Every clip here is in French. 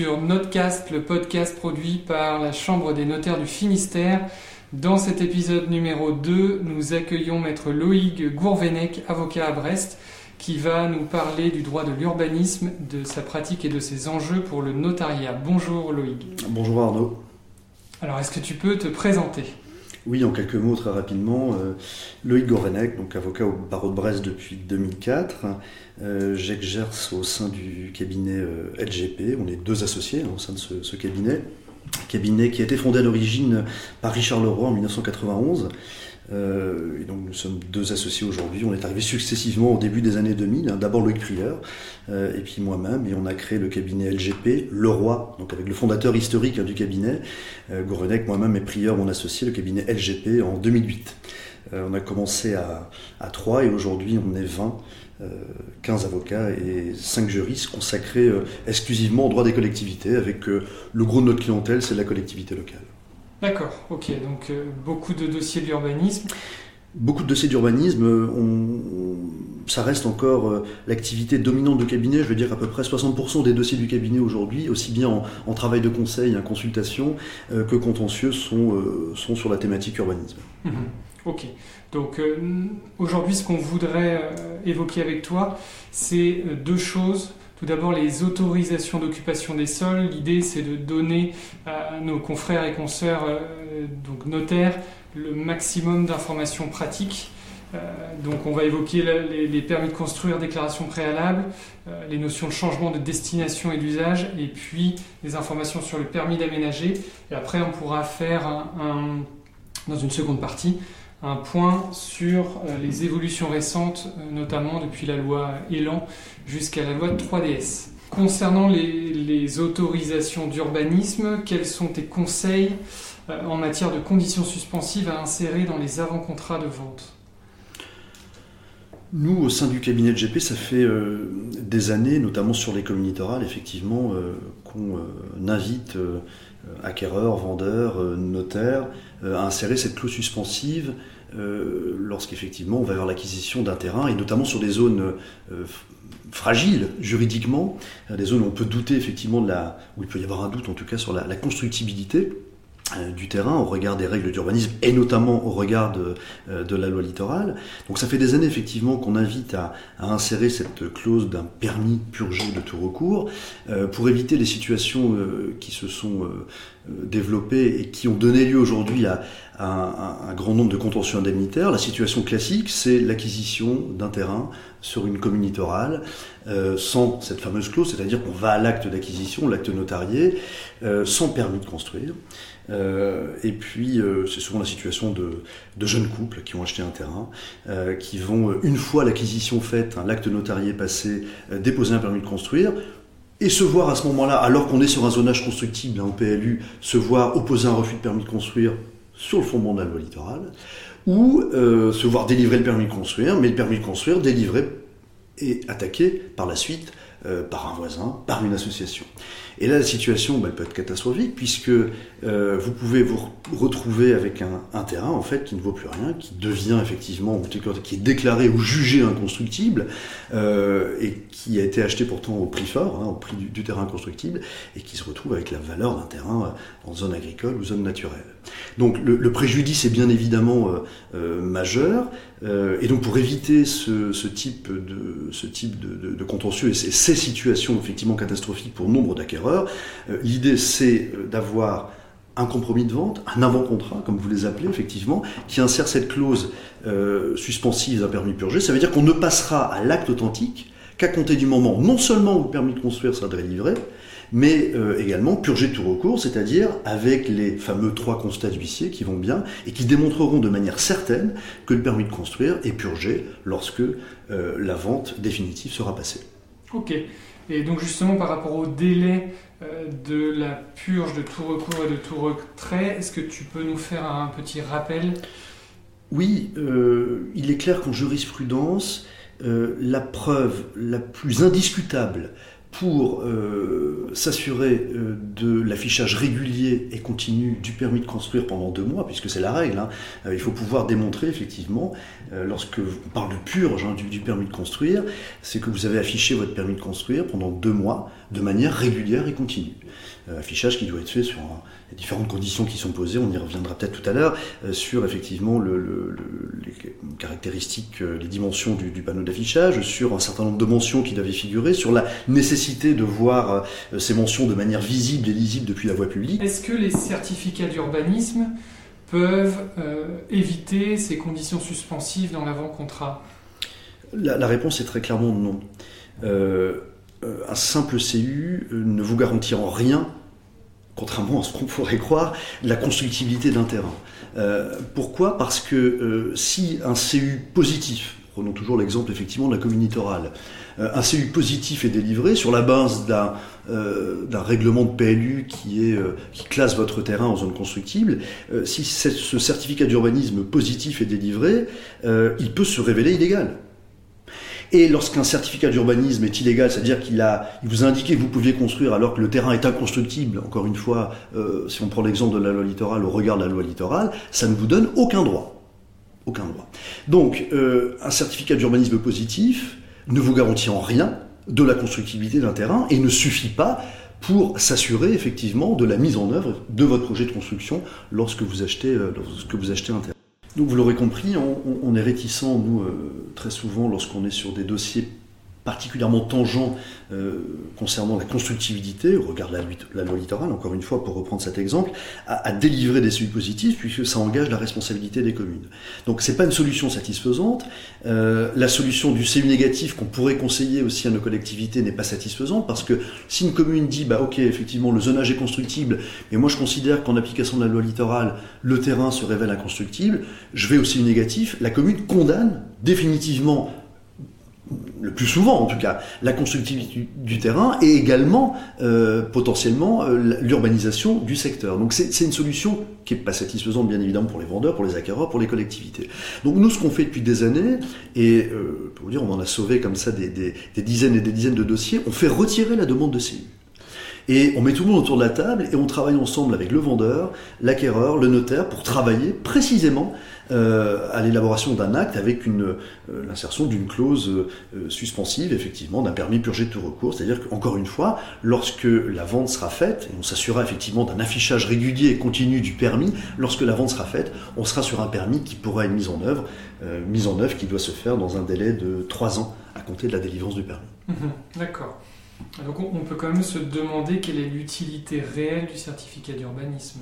sur Notecast, le podcast produit par la Chambre des notaires du Finistère. Dans cet épisode numéro 2, nous accueillons maître Loïc Gourvenec, avocat à Brest, qui va nous parler du droit de l'urbanisme, de sa pratique et de ses enjeux pour le notariat. Bonjour Loïc. Bonjour Arnaud. Alors est-ce que tu peux te présenter? Oui, en quelques mots, très rapidement. Euh, Loïc Gorenec, donc avocat au barreau de Brest depuis 2004. Euh, j'exerce au sein du cabinet euh, LGP. On est deux associés hein, au sein de ce, cabinet. Cabinet qui a été fondé à l'origine par Richard Leroy en 1991 euh, et donc nous sommes deux associés aujourd'hui. On est arrivés successivement au début des années 2000. Hein. D'abord Loïc Prieur euh, et puis moi-même. Et on a créé le cabinet LGP, Leroy, donc avec le fondateur historique hein, du cabinet, euh, moi-même et Prieur, mon associé, le cabinet LGP en 2008. Euh, on a commencé à, à 3 et aujourd'hui on est 20. 15 avocats et 5 juristes consacrés exclusivement au droit des collectivités, avec le gros de notre clientèle, c'est la collectivité locale. D'accord, ok. Donc euh, beaucoup de dossiers d'urbanisme. Beaucoup de dossiers d'urbanisme, ça reste encore euh, l'activité dominante du cabinet. Je veux dire à peu près 60% des dossiers du cabinet aujourd'hui, aussi bien en, travail de conseil, en consultation, euh, que contentieux, sont, sont sur la thématique urbanisme. Mhm. Ok. Donc aujourd'hui, ce qu'on voudrait évoquer avec toi, c'est deux choses. Tout d'abord, les autorisations d'occupation des sols. L'idée, c'est de donner à nos confrères et consoeurs, euh, donc notaires, le maximum d'informations pratiques. Euh, donc, on va évoquer les, permis de construire, déclaration préalable, euh, les notions de changement de destination et d'usage, et puis les informations sur le permis d'aménager. Et après, on pourra faire dans une seconde partie un point sur euh, les évolutions récentes, euh, notamment depuis la loi Elan jusqu'à la loi 3DS. Concernant les, autorisations d'urbanisme, quels sont tes conseils euh, en matière de conditions suspensives à insérer dans les avant-contrats de vente? Nous, au sein du cabinet de GP, ça fait des années, notamment sur les communes littorales, effectivement, qu'on invite acquéreurs, vendeurs, notaires à insérer cette clause suspensive euh, lorsqu'effectivement on va vers l'acquisition d'un terrain, et notamment sur des zones euh, fragiles juridiquement, euh, des zones où on peut douter effectivement de la, où il peut y avoir un doute en tout cas sur la, constructibilité du terrain au regard des règles d'urbanisme et notamment au regard de, la loi littorale. Donc ça fait des années effectivement qu'on invite à, insérer cette clause d'un permis purgé de tout recours pour éviter les situations qui se sont développées et qui ont donné lieu aujourd'hui à, un, grand nombre de contentieux indemnitaires. La situation classique, c'est l'acquisition d'un terrain sur une commune littorale euh, sans cette fameuse clause, c'est-à-dire qu'on va à l'acte d'acquisition, l'acte notarié, euh, sans permis de construire. Euh, et puis, c'est souvent la situation de, jeunes couples qui ont acheté un terrain, qui vont, une fois l'acquisition faite, l'acte notarié passé, déposer un permis de construire, et se voir à ce moment-là, alors qu'on est sur un zonage constructible, en PLU, se voir opposer un refus de permis de construire sur le fondement de la loi littorale, ou euh, se voir délivrer le permis de construire, mais le permis de construire délivré et attaqué par la suite euh, par un voisin, par une association. Et là, la situation bah, peut être catastrophique puisque euh, vous pouvez vous retrouver avec un, terrain en fait qui ne vaut plus rien, qui devient effectivement, qui est déclaré ou jugé inconstructible euh, et qui a été acheté pourtant au prix fort, hein, au prix du, terrain constructible, et qui se retrouve avec la valeur d'un terrain en zone agricole ou zone naturelle. Donc le, préjudice est bien évidemment majeur, et donc pour éviter ce, type de ce type de, contentieux et ces situations effectivement catastrophiques pour nombre d'acquéreurs. Euh, l'idée, c'est euh, d'avoir un compromis de vente, un avant-contrat, comme vous les appelez effectivement, qui insère cette clause euh, suspensive d'un permis purgé. Ça veut dire qu'on ne passera à l'acte authentique qu'à compter du moment non seulement où le permis de construire sera délivré, mais également purger tout recours, c'est-à-dire avec les fameux trois constats d'huissier qui vont bien et qui démontreront de manière certaine que le permis de construire est purgé lorsque la vente définitive sera passée. Ok. Et donc justement par rapport au délai euh, de la purge de tout recours et de tout retrait, est-ce que tu peux nous faire un petit rappel? Oui, euh, il est clair qu'en jurisprudence, euh, la preuve la plus indiscutable pour euh, s'assurer euh, de l'affichage régulier et continu du permis de construire pendant deux mois, puisque c'est la règle, hein. euh, il faut pouvoir démontrer effectivement, lorsque on parle de purge hein, du, permis de construire, c'est que vous avez affiché votre permis de construire pendant deux mois de manière régulière et continue. affichage qui doit être fait sur les différentes conditions qui sont posées, on y reviendra peut-être tout à l'heure, sur effectivement le, les caractéristiques, les dimensions du, panneau d'affichage, sur un certain nombre de mentions qui doivent figurer, sur la nécessité de voir euh, ces mentions de manière visible et lisible depuis la voie publique. Est-ce que les certificats d'urbanisme peuvent euh, éviter ces conditions suspensives dans l'avant-contrat? La, réponse est très clairement non. Euh, un simple CU ne vous garantit en rien, contrairement à ce qu'on pourrait croire, la constructibilité d'un terrain. pourquoi? Parce que si un CU positif, prenons toujours l'exemple effectivement de la commune littorale, euh, un CU positif est délivré sur la base d'un euh, règlement de PLU euh, qui classe votre terrain en zone constructible, si ce certificat d'urbanisme positif est délivré, il peut se révéler illégal. Et lorsqu'un certificat d'urbanisme est illégal, c'est-à-dire qu'il vous a indiqué que vous pouviez construire alors que le terrain est inconstructible, encore une fois, si on prend l'exemple de la loi littorale, au regard de la loi littorale, ça ne vous donne aucun droit. Donc, un certificat d'urbanisme positif, ne vous garantit en rien de la constructibilité d'un terrain et ne suffit pas pour s'assurer effectivement de la mise en œuvre de votre projet de construction lorsque vous achetez, euh, un terrain. Donc vous l'aurez compris, on, est réticent, nous, euh, très souvent, lorsqu'on est sur des dossiers particulièrement tangent euh, concernant la constructibilité, au regard de la, loi littorale, encore une fois pour reprendre cet exemple, à, délivrer des CU positifs puisque ça engage la responsabilité des communes. Donc c'est pas une solution satisfaisante. Euh, la solution du CU négatif qu'on pourrait conseiller aussi à nos collectivités n'est pas satisfaisante parce que si une commune dit bah ok effectivement le zonage est constructible, mais moi je considère qu'en application de la loi littorale le terrain se révèle inconstructible, je vais au CU négatif, la commune condamne définitivement le plus souvent en tout cas, la constructivité du, terrain et également euh, potentiellement euh, l'urbanisation du secteur. Donc c'est une solution qui n'est pas satisfaisante bien évidemment pour les vendeurs, pour les acquéreurs, pour les collectivités. Donc nous ce qu'on fait depuis des années, et euh, pour vous dire on en a sauvé comme ça des, des, dizaines et des dizaines de dossiers, on fait retirer la demande de CU. Et on met tout le monde autour de la table et on travaille ensemble avec le vendeur, l'acquéreur, le notaire pour travailler précisément euh, à l'élaboration d'un acte avec euh, l'insertion d'une clause euh, suspensive, effectivement, d'un permis purgé de tout recours. C'est-à-dire qu'encore une fois, lorsque la vente sera faite, et on s'assurera effectivement d'un affichage régulier et continu du permis, lorsque la vente sera faite, on sera sur un permis qui pourra être mis en œuvre, mise en œuvre qui doit se faire dans un délai de 3 ans à compter de la délivrance du permis. Mhm. D'accord. On peut quand même se demander quelle est l'utilité réelle du certificat d'urbanisme.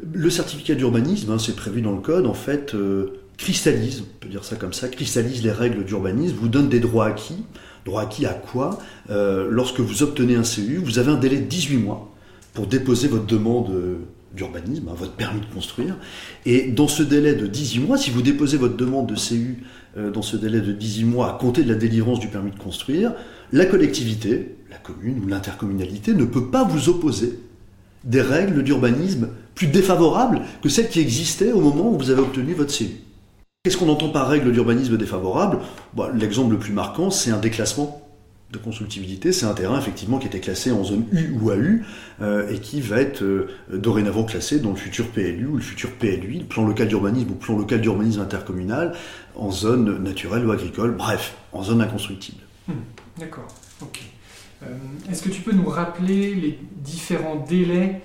Le certificat d'urbanisme, hein, c'est prévu dans le code, en fait, euh, cristallise, on peut dire ça comme ça, cristallise les règles d'urbanisme, vous donne des droits acquis. Droits acquis à quoi? Euh, Lorsque vous obtenez un CU, vous avez un délai de 18 mois pour déposer votre demande euh, d'urbanisme, hein, votre permis de construire. Et dans ce délai de 18 mois, si vous déposez votre demande de CU dans ce délai de 18 mois à compter de la délivrance du permis de construire, la collectivité, la commune ou l'intercommunalité ne peut pas vous opposer des règles d'urbanisme plus défavorables que celles qui existaient au moment où vous avez obtenu votre CU. Qu'est-ce qu'on entend par règle d'urbanisme défavorable? Bah, L'exemple le plus marquant, c'est un déclassement de constructibilité. C'est un terrain effectivement qui était classé en zone U ou AU euh, et qui va être euh, dorénavant classé dans le futur PLU ou le futur PLUI, le plan local d'urbanisme ou plan local d'urbanisme intercommunal, en zone naturelle ou agricole, bref, en zone inconstructible. D'accord, ok. Euh, est-ce que tu peux nous rappeler les différents délais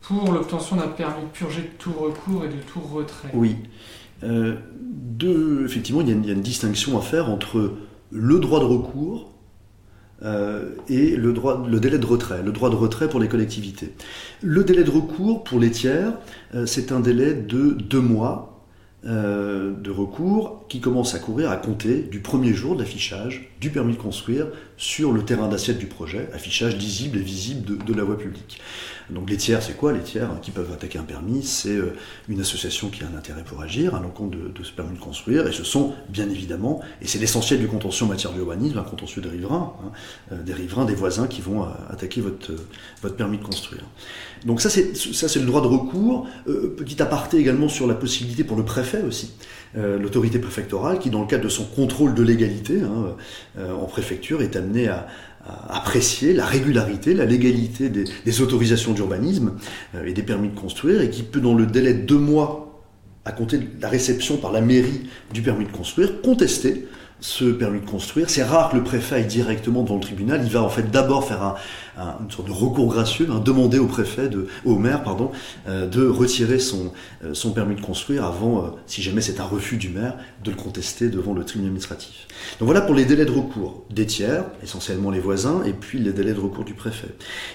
pour l'obtention d'un permis de purger de tout recours et de tout retrait? Oui. Euh, effectivement, il y, a une, distinction à faire entre le droit de recours euh, et le, droit, le délai de retrait, le droit de retrait pour les collectivités. Le délai de recours pour les tiers, c'est un délai de deux mois de recours qui commence à courir à compter du premier jour d'affichage du permis de construire sur le terrain d'assiette du projet, affichage lisible et visible de, la voie publique. Donc les tiers, c'est quoi? Les tiers qui peuvent attaquer un permis, c'est euh, une association qui a un intérêt pour agir à l'encontre de, ce permis de construire, et ce sont bien évidemment, et c'est l'essentiel du contentieux en matière d'urbanisme, un contentieux des riverains, hein, euh, des riverains, des voisins qui vont euh, attaquer votre, votre permis de construire. Donc ça c'est ça c'est le droit de recours. petit aparté également sur la possibilité pour le préfet aussi l'autorité préfectorale qui, dans le cadre de son contrôle de légalité hein, en préfecture, est amenée à, apprécier la régularité, la légalité des, autorisations d'urbanisme et des permis de construire, et qui peut, dans le délai de deux mois à compter de la réception par la mairie du permis de construire, contester ce permis de construire. C'est rare que le préfet aille directement devant le tribunal. Il va en fait d'abord faire un, une sorte de recours gracieux, hein, demander au préfet, de, au maire, pardon, euh, de retirer son, euh, son permis de construire avant, euh, si jamais c'est un refus du maire, de le contester devant le tribunal administratif. Donc voilà pour les délais de recours des tiers, essentiellement les voisins, et puis les délais de recours du préfet.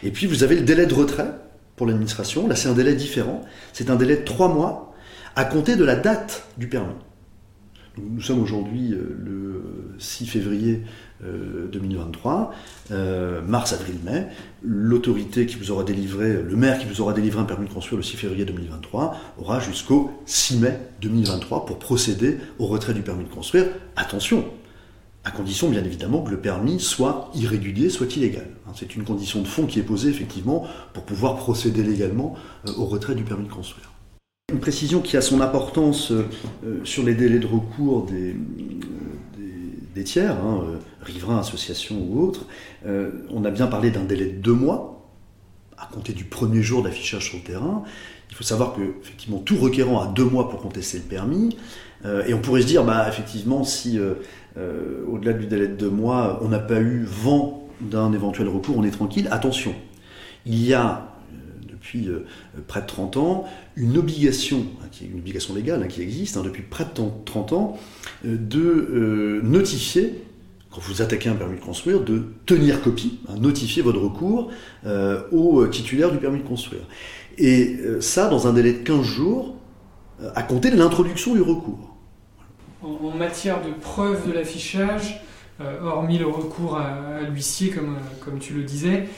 Et puis vous avez le délai de retrait pour l'administration. Là, c'est un délai différent. C'est un délai de trois mois à compter de la date du permis. Nous sommes aujourd'hui euh, le 6 février 2023, euh, euh, mars, avril, mai. L'autorité qui vous aura délivré, le maire qui vous aura délivré un permis de construire le 6 février 2023, aura jusqu'au 6 mai 2023 pour procéder au retrait du permis de construire. Attention, à condition bien évidemment que le permis soit irrégulier, soit illégal. Hein, c'est une condition de fond qui est posée effectivement pour pouvoir procéder légalement au retrait du permis de construire. Une précision qui a son importance euh, sur les délais de recours des, des, tiers, hein, euh, riverains, associations ou autres. Euh, on a bien parlé d'un délai de deux mois, à compter du premier jour d'affichage sur le terrain. Il faut savoir que effectivement tout requérant a deux mois pour contester le permis. et on pourrait se dire, bah, effectivement, si au-delà du délai de deux mois, on n'a pas eu vent d'un éventuel recours, on est tranquille. Attention, il y a depuis euh, près de 30 ans, une obligation, hein, une obligation légale hein, qui existe hein, depuis près de 30 ans, euh, de euh, notifier, quand vous attaquez un permis de construire, de tenir copie, notifier votre recours au titulaire du permis de construire. Et ça, dans un délai de 15 jours, à compter de l'introduction du recours. En, matière de preuve de l'affichage, hormis le recours à, l'huissier, comme tu le disais,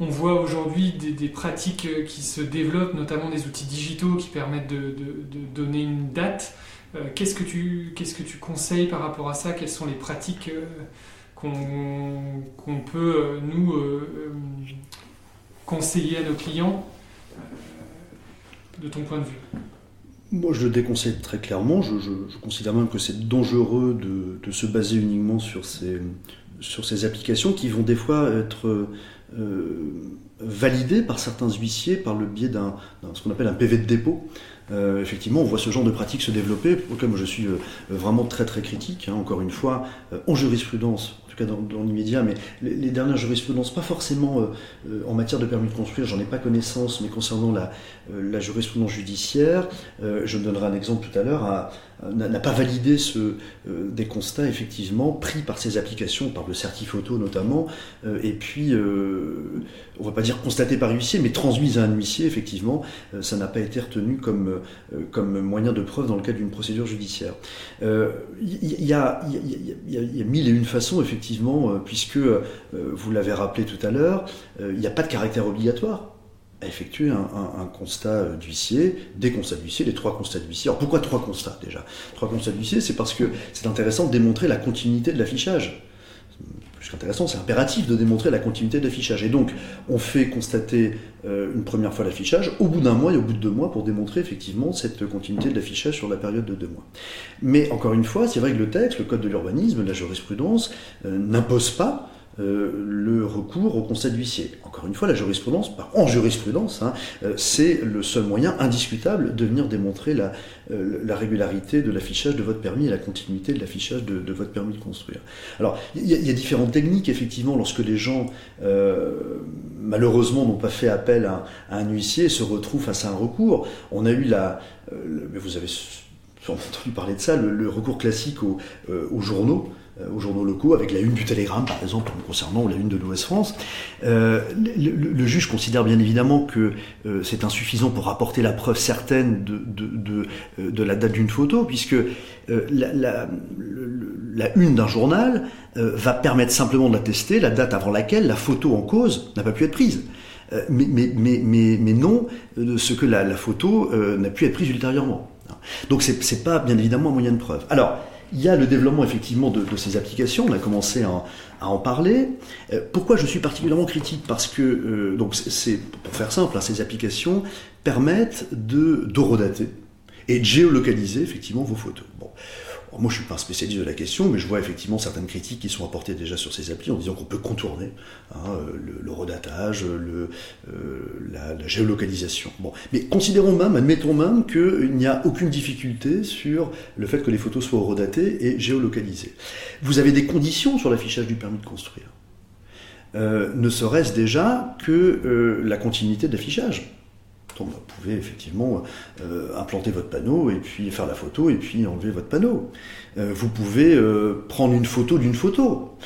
on voit aujourd'hui des, pratiques euh, qui se développent, notamment des outils digitaux qui permettent de, donner une date. Euh, qu'est-ce, que tu, conseilles par rapport à ça? Quelles sont les pratiques euh, qu'on, peut, nous, conseiller à nos clients de ton point de vue? Moi, je le déconseille très clairement. Je, considère même que c'est dangereux de, se baser uniquement sur ces, sur ces applications qui vont des fois être validé par certains huissiers par le biais d'un ce qu'on appelle un PV de dépôt. Euh, effectivement, on voit ce genre de pratique se développer, auquel moi je suis euh, vraiment très très critique, hein, encore une fois, en jurisprudence, en tout cas dans, l'immédiat, mais les, dernières jurisprudences, pas forcément en matière de permis de construire, j'en ai pas connaissance, mais concernant la, la jurisprudence judiciaire, je donnerai un exemple tout à l'heure, à, n'a pas validé ce, euh, des constats effectivement pris par ces applications, par le certif-photo notamment, euh, et puis, euh, on va pas dire constaté par huissier, mais transmise à un huissier, effectivement, ça n'a pas été retenu comme, comme moyen de preuve dans le cadre d'une procédure judiciaire. Il y, a, y, a, mille et une façons, effectivement, puisque, vous l'avez rappelé tout à l'heure, il n'y a pas de caractère obligatoire à effectuer un, constat d'huissier, des constats d'huissier, les trois constats d'huissier. Alors pourquoi trois constats déjà? Trois constats d'huissier, c'est parce que c'est intéressant de démontrer la continuité de l'affichage. Plus qu'intéressant, c'est impératif de démontrer la continuité de l'affichage. Et donc, on fait constater euh, une première fois l'affichage au bout d'un mois et au bout de deux mois pour démontrer effectivement cette continuité de l'affichage sur la période de deux mois. Mais encore une fois, c'est vrai que le texte, le code de l'urbanisme, la jurisprudence, euh, n'impose pas le recours au constat d'huissier. Encore une fois, la jurisprudence, en jurisprudence, hein, euh, c'est le seul moyen indiscutable de venir démontrer la, euh, la régularité de l'affichage de votre permis et la continuité de l'affichage de, votre permis de construire. Alors, il y, a différentes techniques, effectivement, lorsque les gens, malheureusement, n'ont pas fait appel à, un huissier et se retrouvent face à un recours. On a eu la... vous avez entendu parler de ça, le, recours classique. Euh, aux journaux locaux, avec la une du Télégramme, par exemple, concernant la une de l'Ouest France. Euh, le, juge considère bien évidemment que euh, c'est insuffisant pour apporter la preuve certaine de, de, de, de la date d'une photo, puisque la, une d'un journal va permettre simplement d'attester la date avant laquelle la photo en cause n'a pas pu être prise. Mais, mais, mais, mais, non ce que la, la photo n'a pu être prise ultérieurement. Donc c'est pas bien évidemment un moyen de preuve. Alors, il y a le développement effectivement de, ces applications, on a commencé à, en parler. Euh, pourquoi je suis particulièrement critique? Parce que, euh, pour faire simple, hein, ces applications permettent de et de géolocaliser effectivement vos photos. Moi, je suis pas un spécialiste de la question, mais je vois effectivement certaines critiques qui sont apportées déjà sur ces applis en disant qu'on peut contourner hein, le, redatage, le, la, géolocalisation. Bon. Mais considérons même, admettons même qu'il n'y a aucune difficulté sur le fait que les photos soient redatées et géolocalisées. Vous avez des conditions sur l'affichage du permis de construire. Euh, ne serait-ce déjà que euh, la continuité d'affichage. Vous pouvez effectivement euh, implanter votre panneau et puis faire la photo et puis enlever votre panneau. vous pouvez prendre une photo d'une photo.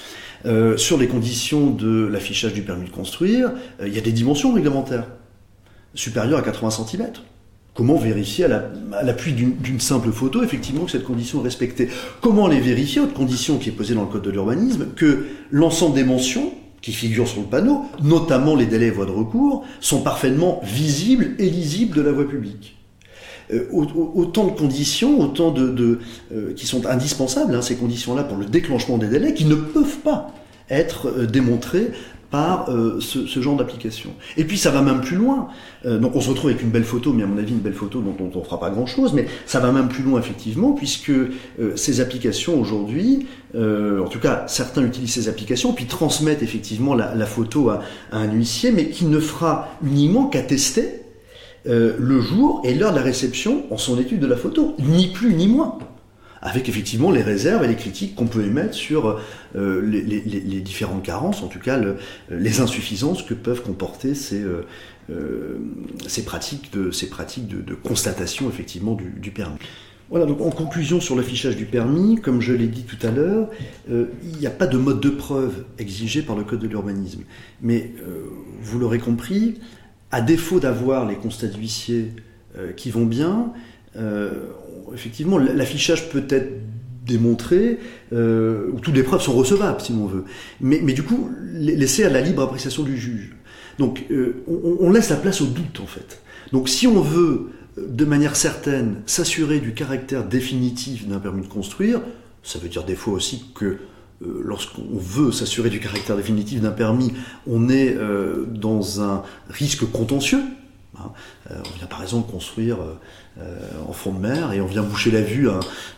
sur les conditions de l'affichage du permis de construire, il y a des dimensions réglementaires supérieures à 80 cm. Comment vérifier à l'appui d'une simple photo, effectivement, que cette condition est respectée? Comment les vérifier, autre condition qui est posée dans le Code de l'urbanisme, que l'ensemble des mentions qui figurent sur le panneau, notamment les délais et voies de recours, sont parfaitement visibles et lisibles de la voie publique. Euh, autant de conditions, autant de, euh, qui sont indispensables, hein, ces conditions-là, pour le déclenchement des délais, qui ne peuvent pas être euh, démontrées par euh, ce, genre d'application. Et puis ça va même plus loin. Euh, donc on se retrouve avec une belle photo, mais à mon avis une belle photo dont, on ne fera pas grand-chose, mais ça va même plus loin effectivement, puisque euh, ces applications aujourd'hui, en tout cas certains utilisent ces applications, puis transmettent effectivement la, photo à, un huissier, mais qui ne fera uniquement qu'attester le jour et l'heure de la réception en son étude de la photo, ni plus ni moins avec effectivement les réserves et les critiques qu'on peut émettre sur euh, les, différentes carences, en tout cas les insuffisances que peuvent comporter ces, euh, euh, pratiques, de, ces pratiques de, constatation effectivement du, permis. Voilà, donc en conclusion sur l'affichage du permis, comme je l'ai dit tout à l'heure, il n'y a pas de mode de preuve exigé par le Code de l'urbanisme. Mais vous l'aurez compris, à défaut d'avoir les constats d'huissier qui vont bien, effectivement, l'affichage peut être démontré, euh, où toutes les preuves sont recevables, si l'on veut. Mais, du coup, laisser à la libre appréciation du juge. Donc, euh, on, laisse la place au doute, en fait. Donc, si on veut, de manière certaine, s'assurer du caractère définitif d'un permis de construire, ça veut dire des fois aussi que euh, lorsqu'on veut s'assurer du caractère définitif d'un permis, on est dans un risque contentieux. Hein. on vient par exemple construire euh, en fond de mer et on vient boucher la vue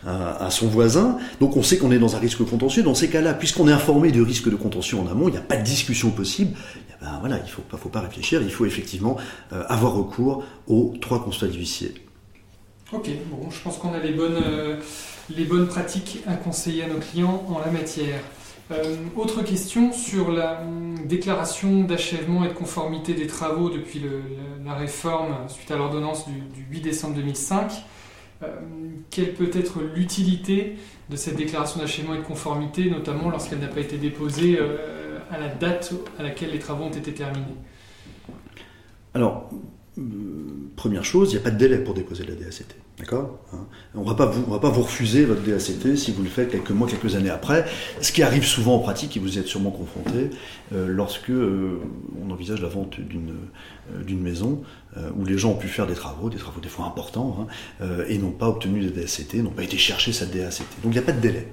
à, son voisin. Donc on sait qu'on est dans un risque contentieux. Dans ces cas-là, puisqu'on est informé du risque de contentieux en amont, il n'y a pas de discussion possible. Eh ben, il ne faut pas, réfléchir, il faut effectivement euh, avoir recours aux trois constats d'huissier. Ok, bon, je pense qu'on a euh, les bonnes pratiques à conseiller à nos clients en la matière. Euh, autre question sur la hum, déclaration d'achèvement et de conformité des travaux depuis la réforme suite à l'ordonnance du, 8 décembre 2005. Euh, quelle peut être l'utilité de cette déclaration d'achèvement et de conformité, notamment lorsqu'elle n'a pas été déposée euh, à la date à laquelle les travaux ont été terminés? Alors, première chose, il n'y a pas de délai pour déposer la DACT. D'accord hein. On ne va pas vous refuser votre DACT si vous le faites quelques mois, quelques années après. Ce qui arrive souvent en pratique, et vous êtes sûrement confronté, euh, lorsque euh, on envisage la vente d'une euh, maison où les gens ont pu faire des travaux, des travaux des fois importants, hein, et n'ont pas obtenu de DACT, n'ont pas été chercher cette DACT. Donc il n'y a pas de délai.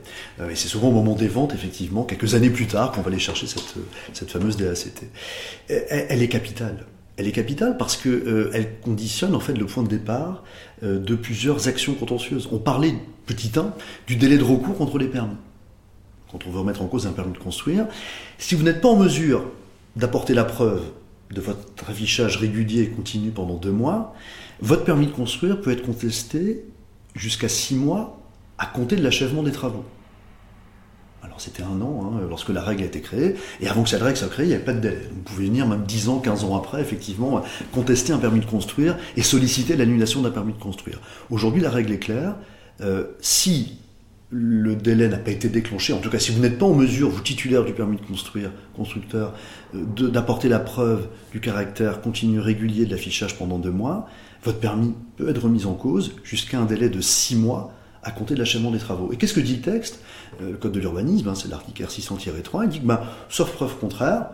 et c'est souvent au moment des ventes, effectivement, quelques années plus tard, qu'on va aller chercher cette, cette fameuse DACT. elle est capitale elle est capitale parce qu'elle euh, conditionne en fait le point de départ euh, de plusieurs actions contentieuses. On parlait, petit 1, du délai de recours contre les permis. Quand on veut remettre en cause un permis de construire, si vous n'êtes pas en mesure d'apporter la preuve de votre affichage régulier et continu pendant deux mois, votre permis de construire peut être contesté jusqu'à six mois à compter de l'achèvement des travaux. Alors c'était un an hein, lorsque la règle a été créée, et avant que cette règle soit créée, il n'y avait pas de délai. vous pouvez venir même 10 ans, 15 ans après, effectivement, contester un permis de construire et solliciter l'annulation d'un permis de construire. Aujourd'hui, la règle est claire. Euh, si le délai n'a pas été déclenché, en tout cas si vous n'êtes pas en mesure, vous titulaire du permis de construire, constructeur, euh, d'apporter la preuve du caractère continu régulier de l'affichage pendant deux mois, votre permis peut être remis en cause jusqu'à un délai de six mois à compter de l'achèvement des travaux. Et qu'est-ce que dit le texte? Euh, Le Code de l'urbanisme, hein, c'est l'article R600-3, il dit que, ben, sauf preuve contraire,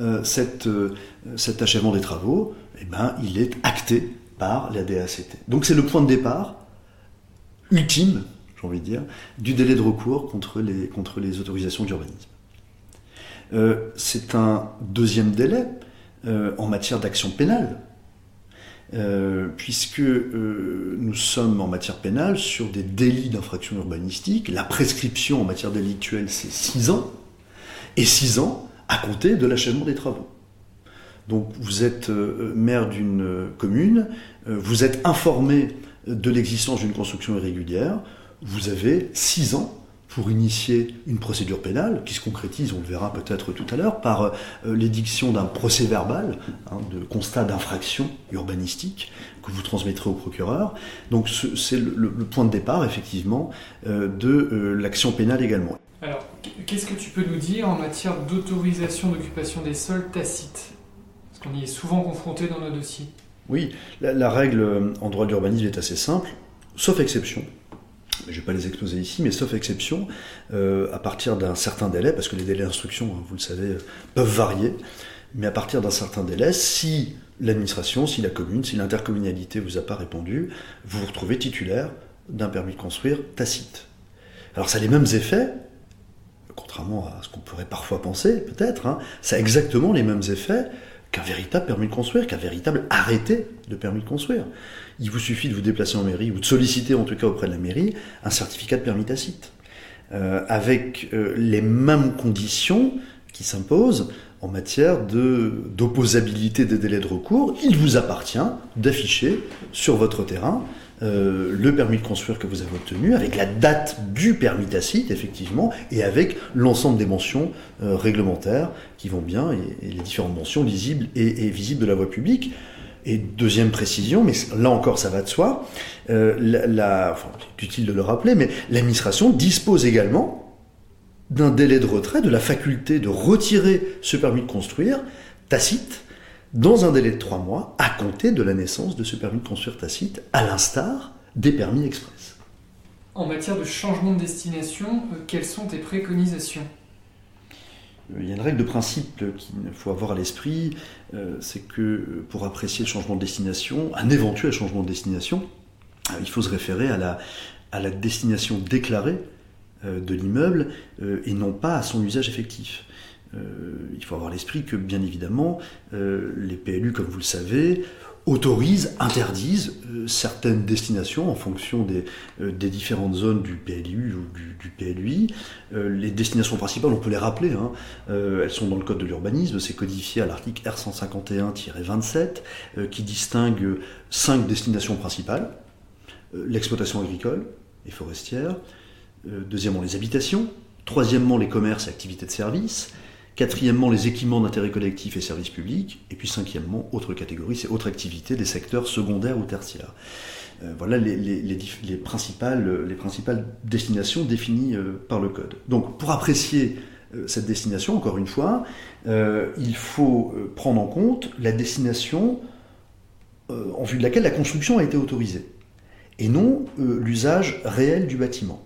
euh, euh, cet achèvement des travaux, eh ben, il est acté par la DACT. Donc c'est le point de départ ultime, j'ai envie de dire, du délai de recours contre les, contre les autorisations d'urbanisme. c'est un deuxième délai en matière d'action pénale puisque nous sommes en matière pénale sur des délits d'infraction urbanistique. La prescription en matière délictuelle, c'est 6 ans, et 6 ans à compter de l'achèvement des travaux. Donc vous êtes maire d'une commune, vous êtes informé de l'existence d'une construction irrégulière, vous avez 6 ans pour initier une procédure pénale, qui se concrétise, on le verra peut-être tout à l'heure, par euh, l'édiction d'un procès verbal, hein, de constat d'infraction urbanistique, que vous transmettrez au procureur. Donc c'est le, point de départ, effectivement, euh, de euh, l'action pénale également. Alors, qu'est-ce que tu peux nous dire en matière d'autorisation d'occupation des sols tacite Parce qu'on y est souvent confronté dans nos dossiers. Oui, la règle en droit de l'urbanisme est assez simple, sauf exception je ne vais pas les exposer ici, mais sauf exception, euh, à partir d'un certain délai, parce que les délais d'instruction, hein, vous le savez, peuvent varier, mais à partir d'un certain délai, si l'administration, si la commune, si l'intercommunalité vous a pas répondu, vous vous retrouvez titulaire d'un permis de construire tacite. Alors ça a les mêmes effets, contrairement à ce qu'on pourrait parfois penser, peut-être, hein, ça a exactement les mêmes effets qu'un véritable permis de construire, qu'un véritable arrêté de permis de construire. Il vous suffit de vous déplacer en mairie, ou de solliciter en tout cas auprès de la mairie, un certificat de permis tacite, euh, avec euh, les mêmes conditions qui s'imposent en matière d'opposabilité des délais de recours. Il vous appartient d'afficher sur votre terrain euh, le permis de construire que vous avez obtenu, avec la date du permis tacite, effectivement, et avec l'ensemble des mentions euh, réglementaires qui vont bien, et, les différentes mentions lisibles et, visibles de la voie publique. Et deuxième précision, mais là encore ça va de soi, euh, la, c'est utile de le rappeler, mais l'administration dispose également d'un délai de retrait, de la faculté de retirer ce permis de construire tacite dans un délai de trois mois à compter de la naissance de ce permis de construire tacite, à l'instar des permis express. En matière de changement de destination, euh, quelles sont tes préconisations? Euh, il y a une règle de principe qu'il faut avoir à l'esprit, euh, c'est que pour apprécier le changement de destination, un éventuel changement de destination, il faut se référer à la, à la destination déclarée de l'immeuble et non pas à son usage effectif. Euh, il faut avoir l'esprit que, bien évidemment, euh, les PLU, comme vous le savez, autorisent, interdisent euh, certaines destinations en fonction des, différentes zones du PLU ou du, PLUI. les destinations principales, on peut les rappeler, hein, elles sont dans le Code de l'urbanisme, c'est codifié à l'article R151-27 qui distingue cinq destinations principales. L'exploitation agricole et forestière, deuxièmement les habitations, troisièmement les commerces et activités de services, Quatrièmement, les équipements d'intérêt collectif et services publics. Et puis cinquièmement, autre catégorie, c'est autre activité des secteurs secondaires ou tertiaires. Euh, voilà les, principales, les principales destinations définies euh, par le Code. Donc pour apprécier euh, cette destination, encore une fois, il faut prendre en compte la destination en vue de laquelle la construction a été autorisée, et non l'usage réel du bâtiment.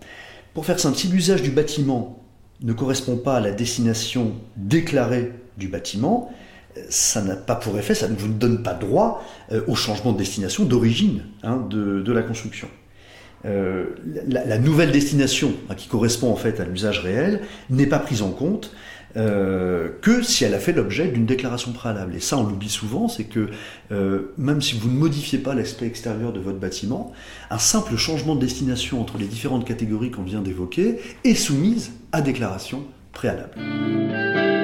Pour faire simple, si l'usage du bâtiment ne correspond pas à la destination déclarée du bâtiment, ça n'a pas pour effet, ça ne vous donne pas droit euh, au changement de destination d'origine hein, de, la construction. Euh, la, nouvelle destination, hein, qui correspond en fait à l'usage réel, n'est pas prise en compte euh, que si elle a fait l'objet d'une déclaration préalable. Et ça, on l'oublie souvent, c'est que euh, même si vous ne modifiez pas l'aspect extérieur de votre bâtiment, un simple changement de destination entre les différentes catégories qu'on vient d'évoquer est soumise à déclaration préalable.